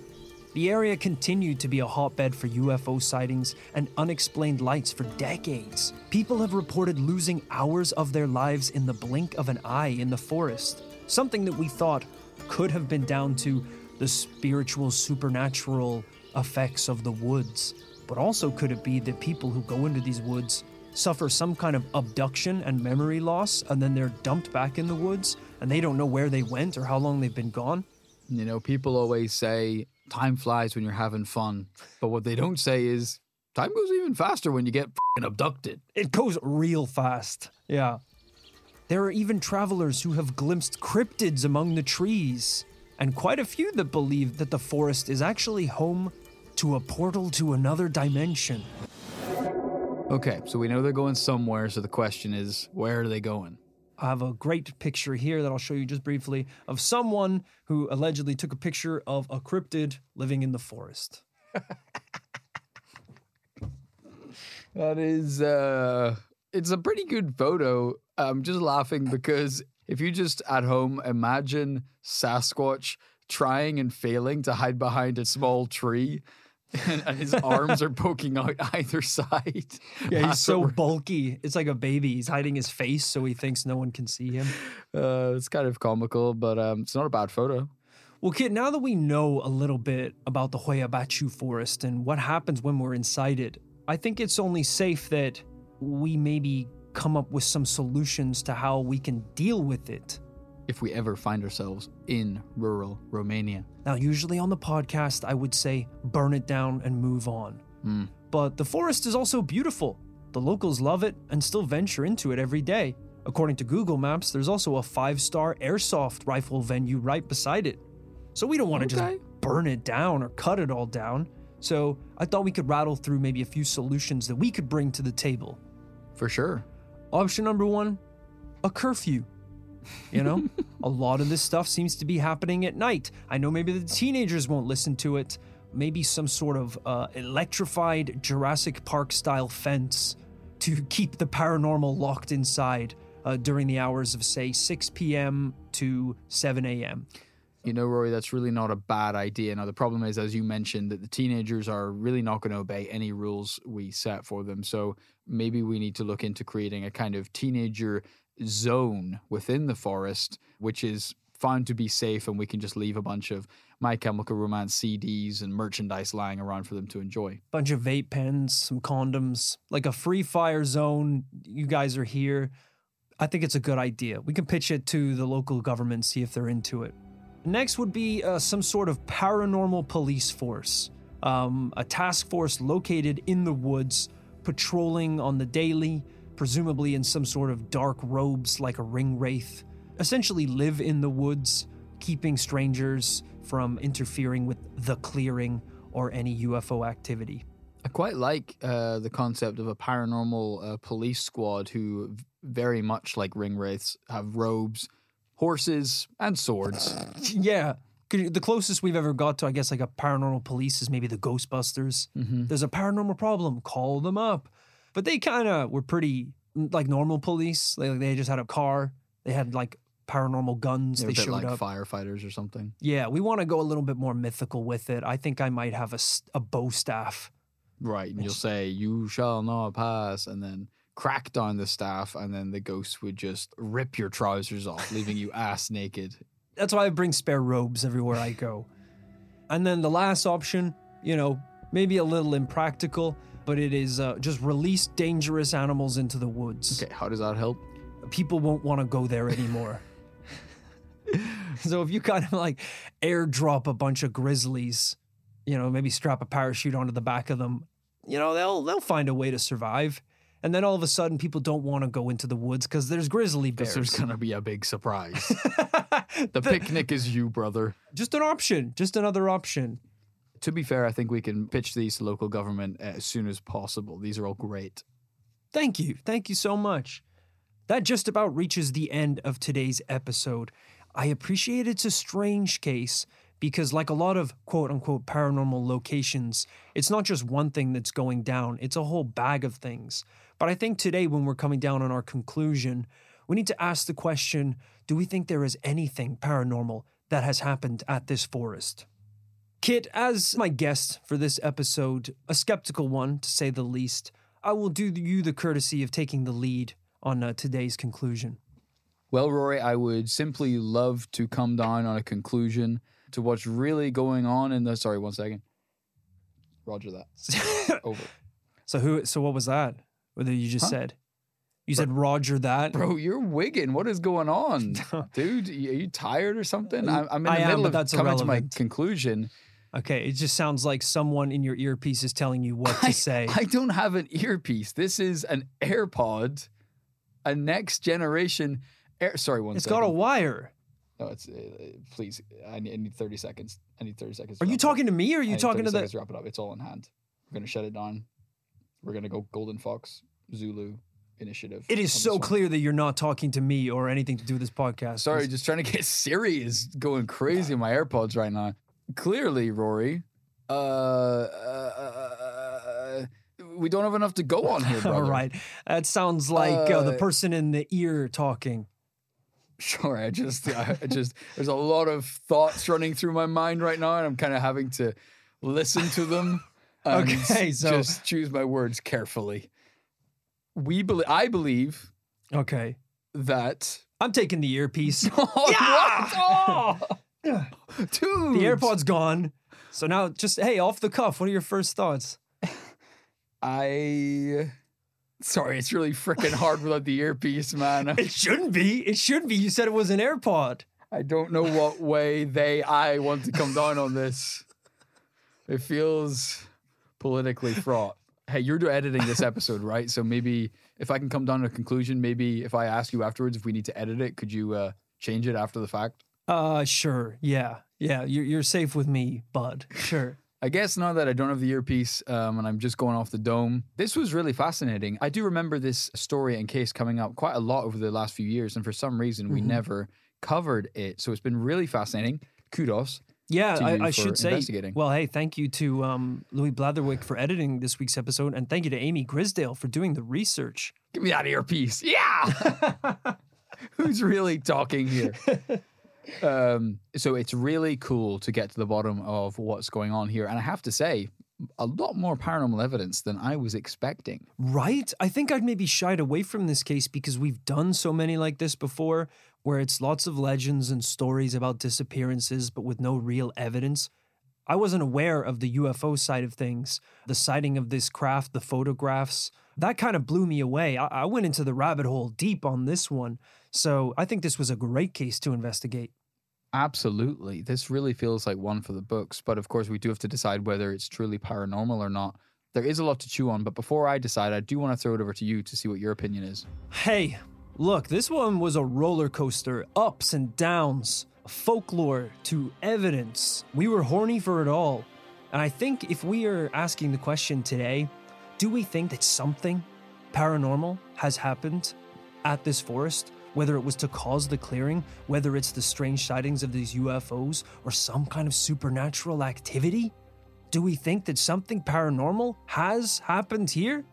The area continued to be a hotbed for UFO sightings and unexplained lights for decades. People have reported losing hours of their lives in the blink of an eye in the forest, something that we thought could have been down to the spiritual, supernatural effects of the woods. But also, could it be that people who go into these woods suffer some kind of abduction and memory loss, and then they're dumped back in the woods, and they don't know where they went or how long they've been gone? You know, people always say time flies when you're having fun, but what they don't say is time goes even faster when you get abducted. It goes real fast. Yeah. There are even travelers who have glimpsed cryptids among the trees, and quite a few that believe that the forest is actually home to a portal to another dimension. Okay, so we know they're going somewhere, so the question is where are they going? I have a great picture here that I'll show you just briefly of someone who allegedly took a picture of a cryptid living in the forest. That is uh it's a pretty good photo. I'm just laughing because if you just at home imagine Sasquatch trying and failing to hide behind a small tree and, his arms are poking out either side. Yeah, he's so bulky. It's like a baby. He's hiding his face so he thinks no one can see him. uh, it's kind of comical, but um, it's not a bad photo. Well, Kit, now that we know a little bit about the Hoia Baciu forest and what happens when we're inside it, I think it's only safe that we maybe come up with some solutions to how we can deal with it. If we ever find ourselves in rural Romania. Now, usually on the podcast, I would say burn it down and move on. Hmm. But the forest is also beautiful. The locals love it and still venture into it every day. According to Google Maps, there's also a five star airsoft rifle venue right beside it. So we don't want to Okay. just burn it down or cut it all down. So I thought we could rattle through maybe a few solutions that we could bring to the table. For sure. Option number one a curfew. You know, a lot of this stuff seems to be happening at night. I know maybe the teenagers won't listen to it. Maybe some sort of uh, electrified Jurassic Park style fence to keep the paranormal locked inside uh, during the hours of, say, 6 p.m. to 7 a.m. You know, Rory, that's really not a bad idea. Now, the problem is, as you mentioned, that the teenagers are really not going to obey any rules we set for them. So maybe we need to look into creating a kind of teenager zone within the forest, which is found to be safe, and we can just leave a bunch of My Chemical Romance CDs and merchandise lying around for them to enjoy. bunch of vape pens, some condoms, like a free fire zone. You guys are here. I think it's a good idea. We can pitch it to the local government, see if they're into it. Next would be uh, some sort of paranormal police force, um, a task force located in the woods, patrolling on the daily, presumably in some sort of dark robes like a ring wraith. Essentially, live in the woods, keeping strangers from interfering with the clearing or any UFO activity. I quite like uh, the concept of a paranormal uh, police squad who, very much like ring wraiths, have robes, horses, and swords. yeah. The closest we've ever got to, I guess, like a paranormal police is maybe the Ghostbusters. There's a paranormal problem, call them up. But they kind of were pretty like normal police. They, they just had a car. They had like paranormal guns. They bit showed like up. firefighters or something. Yeah, we want to go a little bit more mythical with it. I think I might have a, a bow staff. Right. And you'll say, You shall not pass, and then crack down the staff, and then the ghost would just rip your trousers off, leaving you ass naked. That's why I bring spare robes everywhere I go. And then the last option, you know, maybe a little impractical, but it is uh, just release dangerous animals into the woods. Okay, how does that help? People won't want to go there anymore. so if you kind of like airdrop a bunch of grizzlies, you know, maybe strap a parachute onto the back of them, you know, they'll they'll find a way to survive. And then all of a sudden, people don't want to go into the woods because there's grizzly bears. There's to be a big surprise. the picnic is you, brother. just an option, just another option. To be fair, I think we can pitch these to local government as soon as possible. These are all great. Thank you. Thank you so much. That just about reaches the end of today's episode. I appreciate it's a strange case because, like a lot of quote unquote paranormal locations, it's not just one thing that's going down, it's a whole bag of things. But I think today, when we're coming down on our conclusion, we need to ask the question do we think there is anything paranormal that has happened at this forest? Kit, as my guest for this episode, a skeptical one to say the least, I will do you the courtesy of taking the lead on uh, today's conclusion. Well, Rory, I would simply love to come down on a conclusion to what's really going on in the. Sorry, one second. Roger that. Over. So who? So what was that? Whether you just Huh? said, you said Roger that, Bro, you're wigging. What is going on? Dude, are you tired or something? I'm, I'm in the I middle but of coming to my conclusion. Okay, it just sounds like someone in your earpiece is telling you what to I, say. I don't have an earpiece. This is an AirPod, a next generation. Air, sorry, one It's second. got a wire. No, it's uh, please. I need, I need thirty seconds. I need thirty seconds. Are you it up. talking to me or are you talking to the? wrap it up? It's all in hand. We're gonna shut it down. We're gonna go Golden Fox Zulu initiative. It is so clear that you're not talking to me or anything to do with this podcast. Sorry, just trying to get Siri is going crazy in my AirPods right now. Clearly, Rory, uh, uh, uh, we don't have enough to go on here, brother. All right, that sounds like uh, the Uh, person in the ear talking. Sure, I just, I I just, there's a lot of thoughts running through my mind right now, and I'm kind of having to listen to them. Okay, so- just choose my words carefully. We believe, I believe Okay, that. I'm taking the earpiece. Oh, Yeah! Oh, dude, the AirPod's gone. So now, just hey, off the cuff. What are your first thoughts? I. Sorry, it's really freaking hard without the earpiece, man. It shouldn't be. It shouldn't be. You said it was an AirPod. I don't know what way they, I want to come down on this. It feels politically fraught. Hey, you're editing this episode, right? So maybe if I can come down to a conclusion, maybe if I ask you afterwards if we need to edit it, could you uh, change it after the fact? Uh, sure. Yeah, yeah. You're you're safe with me, bud. Sure. I guess now that I don't have the earpiece um, and I'm just going off the dome, this was really fascinating. I do remember this story and case coming up quite a lot over the last few years, and for some reason we Mhm. never covered it. So it's been really fascinating. Kudos. Yeah, I, I should say. Well, hey, thank you to um, Louis Blatherwick for editing this week's episode, and thank you to Amy Grisdale for doing the research. Give me that earpiece. Yeah. Who's really talking here? Um, so it's really cool to get to the bottom of what's going on here. And I have to say, a lot more paranormal evidence than I was expecting. Right? I think I'd maybe shied away from this case because we've done so many like this before, where it's lots of legends and stories about disappearances, but with no real evidence. I wasn't aware of the UFO side of things, the sighting of this craft, the photographs. That kind of blew me away. I, I went into the rabbit hole deep on this one. So I think this was a great case to investigate. Absolutely. This really feels like one for the books. But of course, we do have to decide whether it's truly paranormal or not. There is a lot to chew on. But before I decide, I do want to throw it over to you to see what your opinion is. Hey, look, this one was a roller coaster, ups and downs, folklore to evidence. We were horny for it all. And I think if we are asking the question today, do we think that something paranormal has happened at this forest? Whether it was to cause the clearing, whether it's the strange sightings of these UFOs, or some kind of supernatural activity? Do we think that something paranormal has happened here?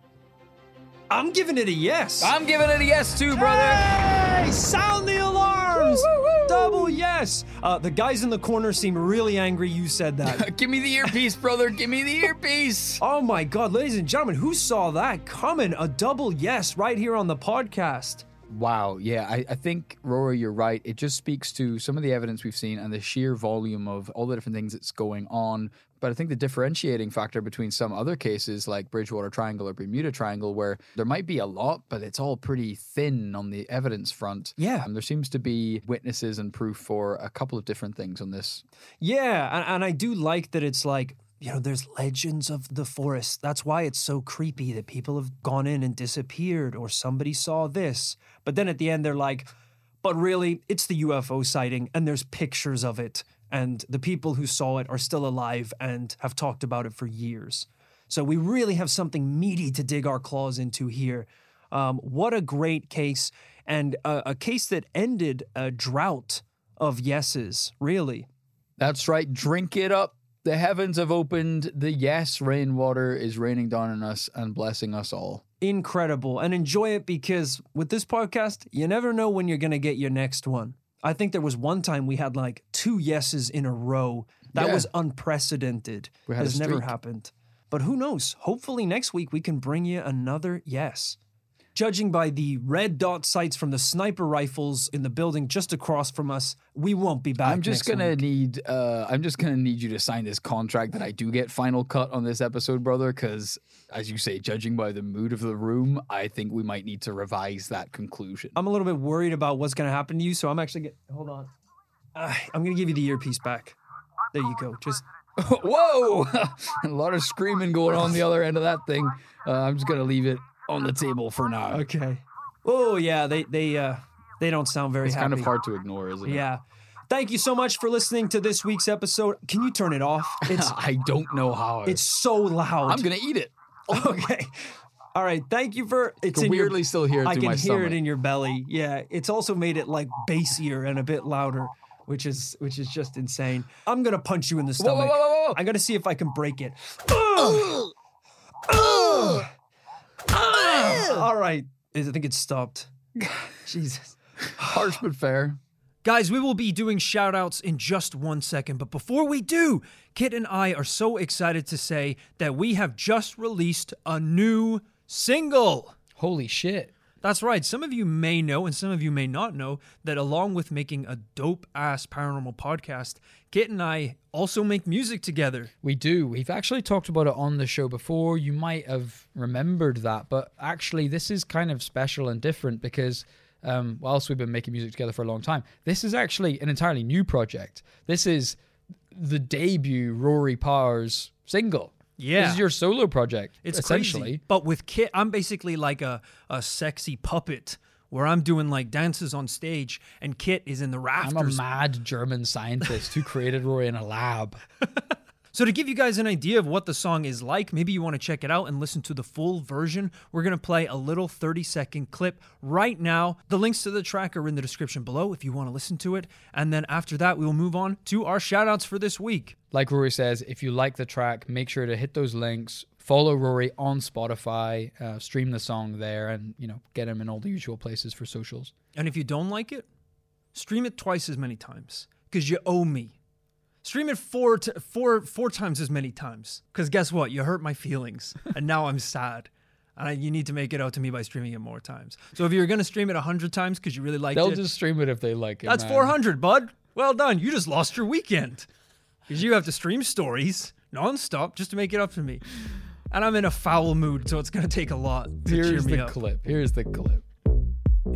I'm giving it a yes. I'm giving it a yes, too, brother. Hey, sound the alarms! Double yes. Uh, the guys in the corner seem really angry you said that. Give me the earpiece, brother. Give me the earpiece. oh my god, ladies and gentlemen, who saw that coming? A double yes right here on the podcast. Wow. Yeah, I, I think, Rory, you're right. It just speaks to some of the evidence we've seen and the sheer volume of all the different things that's going on. But I think the differentiating factor between some other cases like Bridgewater Triangle or Bermuda Triangle, where there might be a lot, but it's all pretty thin on the evidence front. Yeah. And there seems to be witnesses and proof for a couple of different things on this. Yeah, and, and I do like that it's like, you know, there's legends of the forest. That's why it's so creepy that people have gone in and disappeared or somebody saw this. But then at the end, they're like, but really, it's the UFO sighting and there's pictures of it. And the people who saw it are still alive and have talked about it for years. So we really have something meaty to dig our claws into here. Um, what a great case, and a, a case that ended a drought of yeses, really. That's right. Drink it up. The heavens have opened. The yes rainwater is raining down on us and blessing us all. Incredible. And enjoy it because with this podcast, you never know when you're going to get your next one. I think there was one time we had like two yeses in a row. That Yeah. was unprecedented. We had a Has never happened. But who knows? Hopefully next week we can bring you another yes. Judging by the red dot sights from the sniper rifles in the building just across from us, we won't be back. I'm just gonna week. need. Uh, I'm just gonna need you to sign this contract that I do get final cut on this episode, brother. Because, as you say, judging by the mood of the room, I think we might need to revise that conclusion. I'm a little bit worried about what's going to happen to you, so I'm actually get, hold on. Uh, I'm going to give you the earpiece back. There you go. Just Whoa! a lot of screaming going on the other end of that thing. Uh, I'm just gonna leave it on the table for now. okay. Oh yeah, they they uh they don't sound very It's happy. kind of hard to ignore, isn't it? Yeah. Thank you so much for listening to this week's episode. Can you turn it off? It's I don't know how. it's so loud. I'm gonna eat it. okay. All right. Thank you for it's can in your- weirdly still hear it I can my hear stomach. it in your belly. Yeah. It's also made it like bassier and a bit louder, which is which is just insane. I'm gonna punch you in the Whoa, whoa, stomach. whoa, whoa, whoa. I'm gonna see if I can break it. Ugh. Ugh. All right. I think it's stopped. Jesus. Harsh but fair. Guys, we will be doing shout outs in just one second. But before we do, Kit and I are so excited to say that we have just released a new single. Holy shit. That's right. Some of you may know, and some of you may not know, that along with making a dope ass paranormal podcast, Kit and I also make music together. We do. We've actually talked about it on the show before. You might have remembered that, but actually, this is kind of special and different because um, whilst we've been making music together for a long time, this is actually an entirely new project. This is the debut Rory Powers single. Yeah. This is your solo project. It's essentially. crazy. But with Kit, I'm basically like a, a sexy puppet where I'm doing like dances on stage and Kit is in the rafters. I'm a mad German scientist who created Roy in a lab. So, to give you guys an idea of what the song is like, maybe you want to check it out and listen to the full version. We're going to play a little 30 second clip right now. The links to the track are in the description below if you want to listen to it. And then after that, we will move on to our shout outs for this week. like Rory says, if you like the track, make sure to hit those links. Follow Rory on Spotify, uh, stream the song there, and you know get him in all the usual places for socials. And if you don't like it, stream it twice as many times because you owe me. Stream it four, t- four, four times as many times because guess what? You hurt my feelings and now I'm sad. And I, you need to make it out to me by streaming it more times. So if you're going to stream it 100 times because you really liked it, They'll just stream it if they like it. That's man. 400, bud. Well done. You just lost your weekend. Because you have to stream stories nonstop just to make it up to me. And I'm in a foul mood, so it's going to take a lot to cheer Here's me the up. clip. Here's the clip.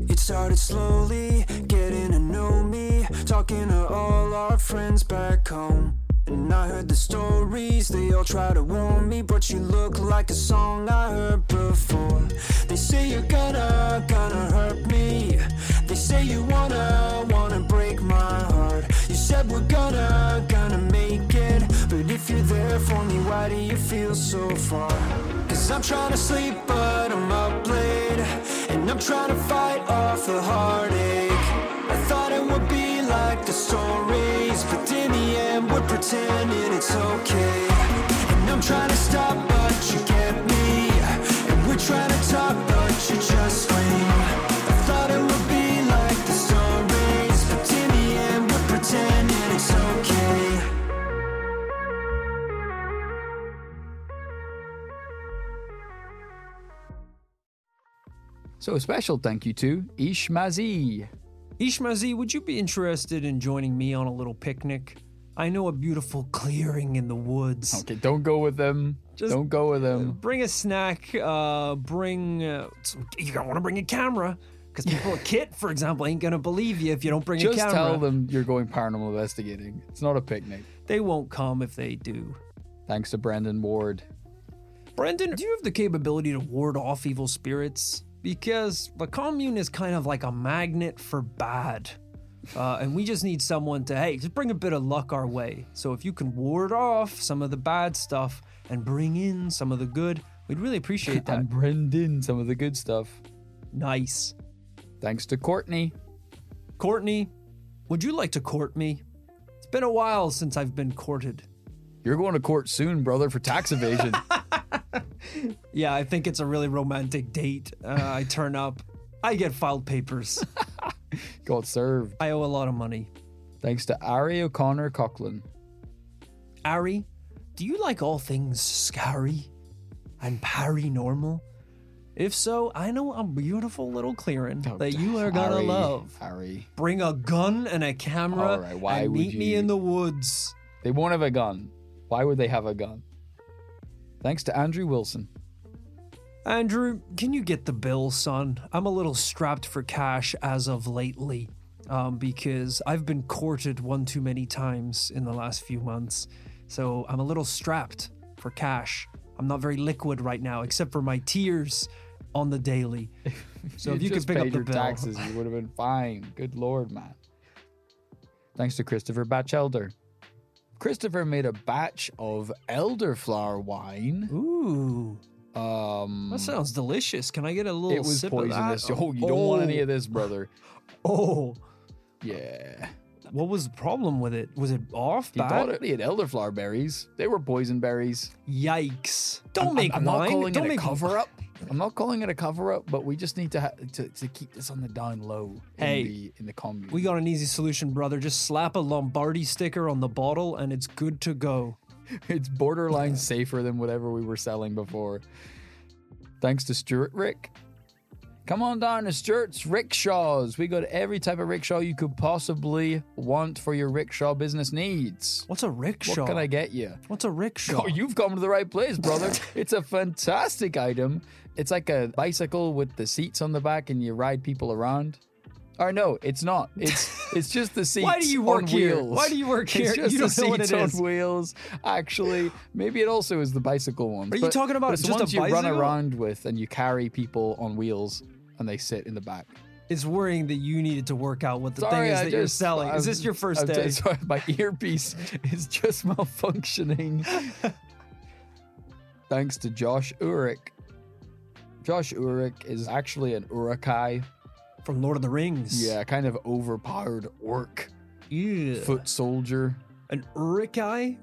It started slowly, getting to know me, talking to all our friends back home. And I heard the stories, they all try to warn me, but you look like a song I heard before. They say you're gonna, gonna hurt me. They say you wanna, wanna break my heart. You said we're gonna, gonna make it. But if you're there for me, why do you feel so far? Cause I'm trying to sleep, but I'm up late. And I'm trying to fight off the heartache. I thought like the stories, but in the end, we're pretending it's okay. And I'm trying to stop, but you get me. And we're trying to talk, but you just scream. I thought it would be like the stories, but in the end, we're pretending it's okay. So a special thank you to Ishmazi. Ishmazi, would you be interested in joining me on a little picnic? I know a beautiful clearing in the woods. Okay, don't go with them. Just- don't go with them. Bring a snack. Uh, bring. Uh, you're gonna want to bring a camera because people, Kit, for example, ain't gonna believe you if you don't bring Just a camera. Just tell them you're going paranormal investigating. It's not a picnic. They won't come if they do. Thanks to Brendan Ward. Brendan, do you have the capability to ward off evil spirits? Because the commune is kind of like a magnet for bad. Uh, and we just need someone to, hey, just bring a bit of luck our way. So if you can ward off some of the bad stuff and bring in some of the good, we'd really appreciate that. And bring in some of the good stuff. nice. Thanks to Courtney. Courtney, would you like to court me? It's Been a while since I've been courted. You're going to court soon, brother, for tax evasion. Yeah, I think it's a really romantic date. Uh, I turn up, I get filed papers. Got served. I owe a lot of money. Thanks to Ari O'Connor Coughlin. Ari, do you like all things scary and paranormal? If so, I know a beautiful little clearing that you are gonna Ari, love. Ari. Bring a gun and a camera All right, why and would meet me you- in the woods. They won't have a gun. Why would they have a gun? Thanks to Andrew Wilson. Andrew, can you get the bill, son? I'm a little strapped for cash as of lately, um, because I've been courted one too many times in the last few months. So I'm a little strapped for cash. I'm not very liquid right now, except for my tears on the daily. So if you could pick up the your bill, taxes, you would have been fine. Good lord, man. Thanks to Christopher Batchelder. Christopher made a batch of elderflower wine. Ooh, Um, that sounds delicious. Can I get a little it was sip poisonous. of that? Oh, you don't want any of this, brother. Oh, Yeah. what was the problem with it? Was it off? He bad? thought it, he had elderflower berries. They were poison berries. Yikes! Don't I'm- make I'm, wine. not calling Don't it a make cover up. I'm not calling it a cover up, but we just need to, ha- to to keep this on the down low in Hey, the in the commune. We got an easy solution, brother. Just slap a Lombardi sticker on the bottle and it's good to go. it's borderline safer than whatever we were selling before. Thanks to Stuart Rick. Come on down to Stuart's Rickshaws. We got every type of rickshaw you could possibly want for your rickshaw business needs. What's a rickshaw? What can I get you? What's a rickshaw? Oh, you've come to the right place, brother. it's a fantastic item. It's like a bicycle with the seats on the back and you ride people around. Or no, it's not. It's it's just the seats. Why do you work here? wheels. Why do you work here? It's just You the don't know what seats it on is. wheels. Actually, maybe it also is the bicycle ones. Are you but- talking about but it's the just a ones you run around with and you carry people on wheels and they sit in the back. It's worrying that you needed to work out what the Sorry, thing is I that you're selling. Is I'm- this your 1st I'm day? just- sorry, my earpiece is just malfunctioning. Thanks to Josh Urich. Josh Urich is actually an Uruk-hai. From Lord of the Rings. Yeah, kind of overpowered orc Yeah. foot soldier. An Uruk-hai?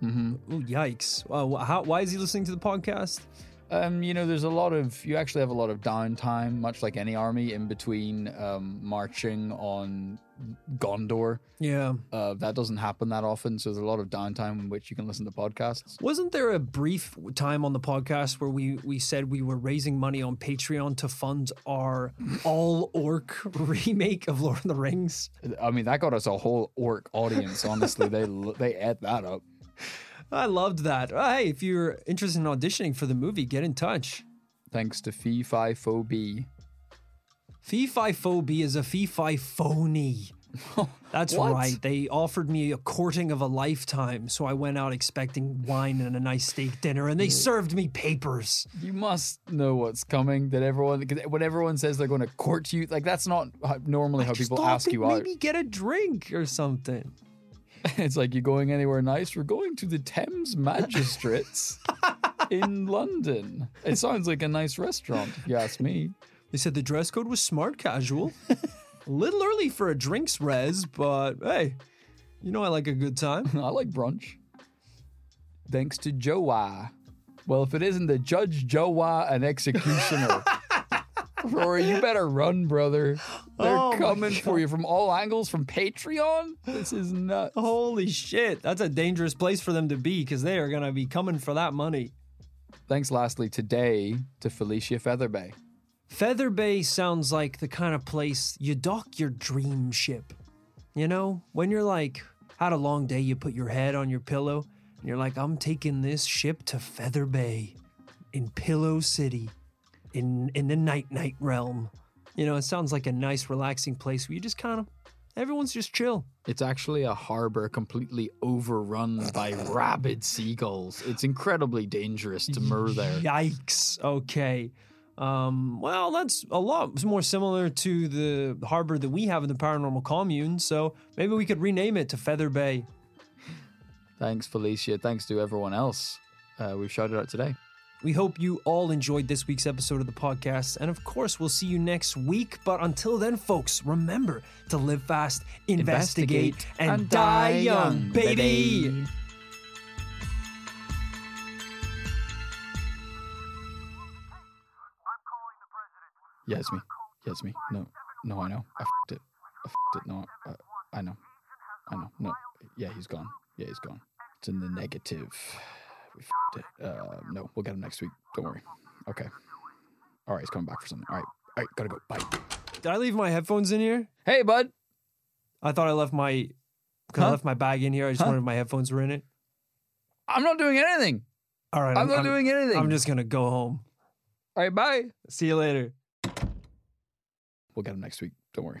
hmm Ooh, yikes. Wow, wh- how, why is he listening to the podcast? Um, you know, there's a lot of you actually have a lot of downtime, much like any army, in between um, marching on Gondor. Yeah. Uh, that doesn't happen that often, so there's a lot of downtime in which you can listen to podcasts. Wasn't there a brief time on the podcast where we, we said we were raising money on Patreon to fund our all orc remake of Lord of the Rings? I mean, that got us a whole orc audience. Honestly, they they ate that up. I loved that. Uh, hey, if you're interested in auditioning for the movie, get in touch. Thanks to Fee Fi Fo B. Fee Fi Fo B is a Fee Fi Phony. That's What? right. They offered me a courting of a lifetime, so I went out expecting wine and a nice steak dinner, and they served me papers. You must know what's coming. That everyone, cause when everyone says they're going to court you, like that's not how, normally how Just people thought ask they'd you out. Maybe get a drink or something. It's like you're going anywhere nice? We're going to the Thames Magistrates in London. It sounds like a nice restaurant, if you ask me. They said the dress code was smart casual. a little early for a drinks res, but hey, you know I like a good time. I like brunch. Thanks to Joa. Well, if it isn't the Judge Joa and Executioner, Rory, you better run, brother. They're Oh coming for you from all angles from Patreon. This is nuts. Holy shit, that's a dangerous place for them to be because they are going to be coming for that money. Thanks, lastly, today to Felicia Featherbay. Feather Bay sounds like the kind of place you dock your dream ship. You know, when you're like, had a long day, you put your head on your pillow and you're like, I'm taking this ship to Feather Bay in Pillow City in in the night night realm. You know, it sounds like a nice relaxing place where you just kind of everyone's just chill. It's actually a harbor completely overrun by rabid seagulls. It's incredibly dangerous to moor there. Yikes. Okay. Um, well, that's a lot more similar to the harbor that we have in the paranormal commune. So maybe we could rename it to Feather Bay. Thanks, Felicia. Thanks to everyone else uh, we've shouted out today. We hope you all enjoyed this week's episode of the podcast. And of course, we'll see you next week. But until then, folks, remember to live fast, investigate, Investigate, and, and die young, baby. baby. Yes, me. Yes, me. No, no, I know. I f***ed it. I f***ed it. No, uh, I know. I know. No, yeah, he's gone. Yeah, he's gone. It's in the negative. We f***ed it. Uh, no, we'll get him next week. Don't worry. Okay. All right, he's coming back for something. All right. All right, gotta go. Bye. Did I leave my headphones in here? Hey, bud. I thought I left my. Cause I left my bag in here. I just Huh? wondered if my headphones were in it. I'm not doing anything. All right, I'm not doing anything. I'm just gonna go home. All right, bye. See you later. We'll get him next week. Don't worry.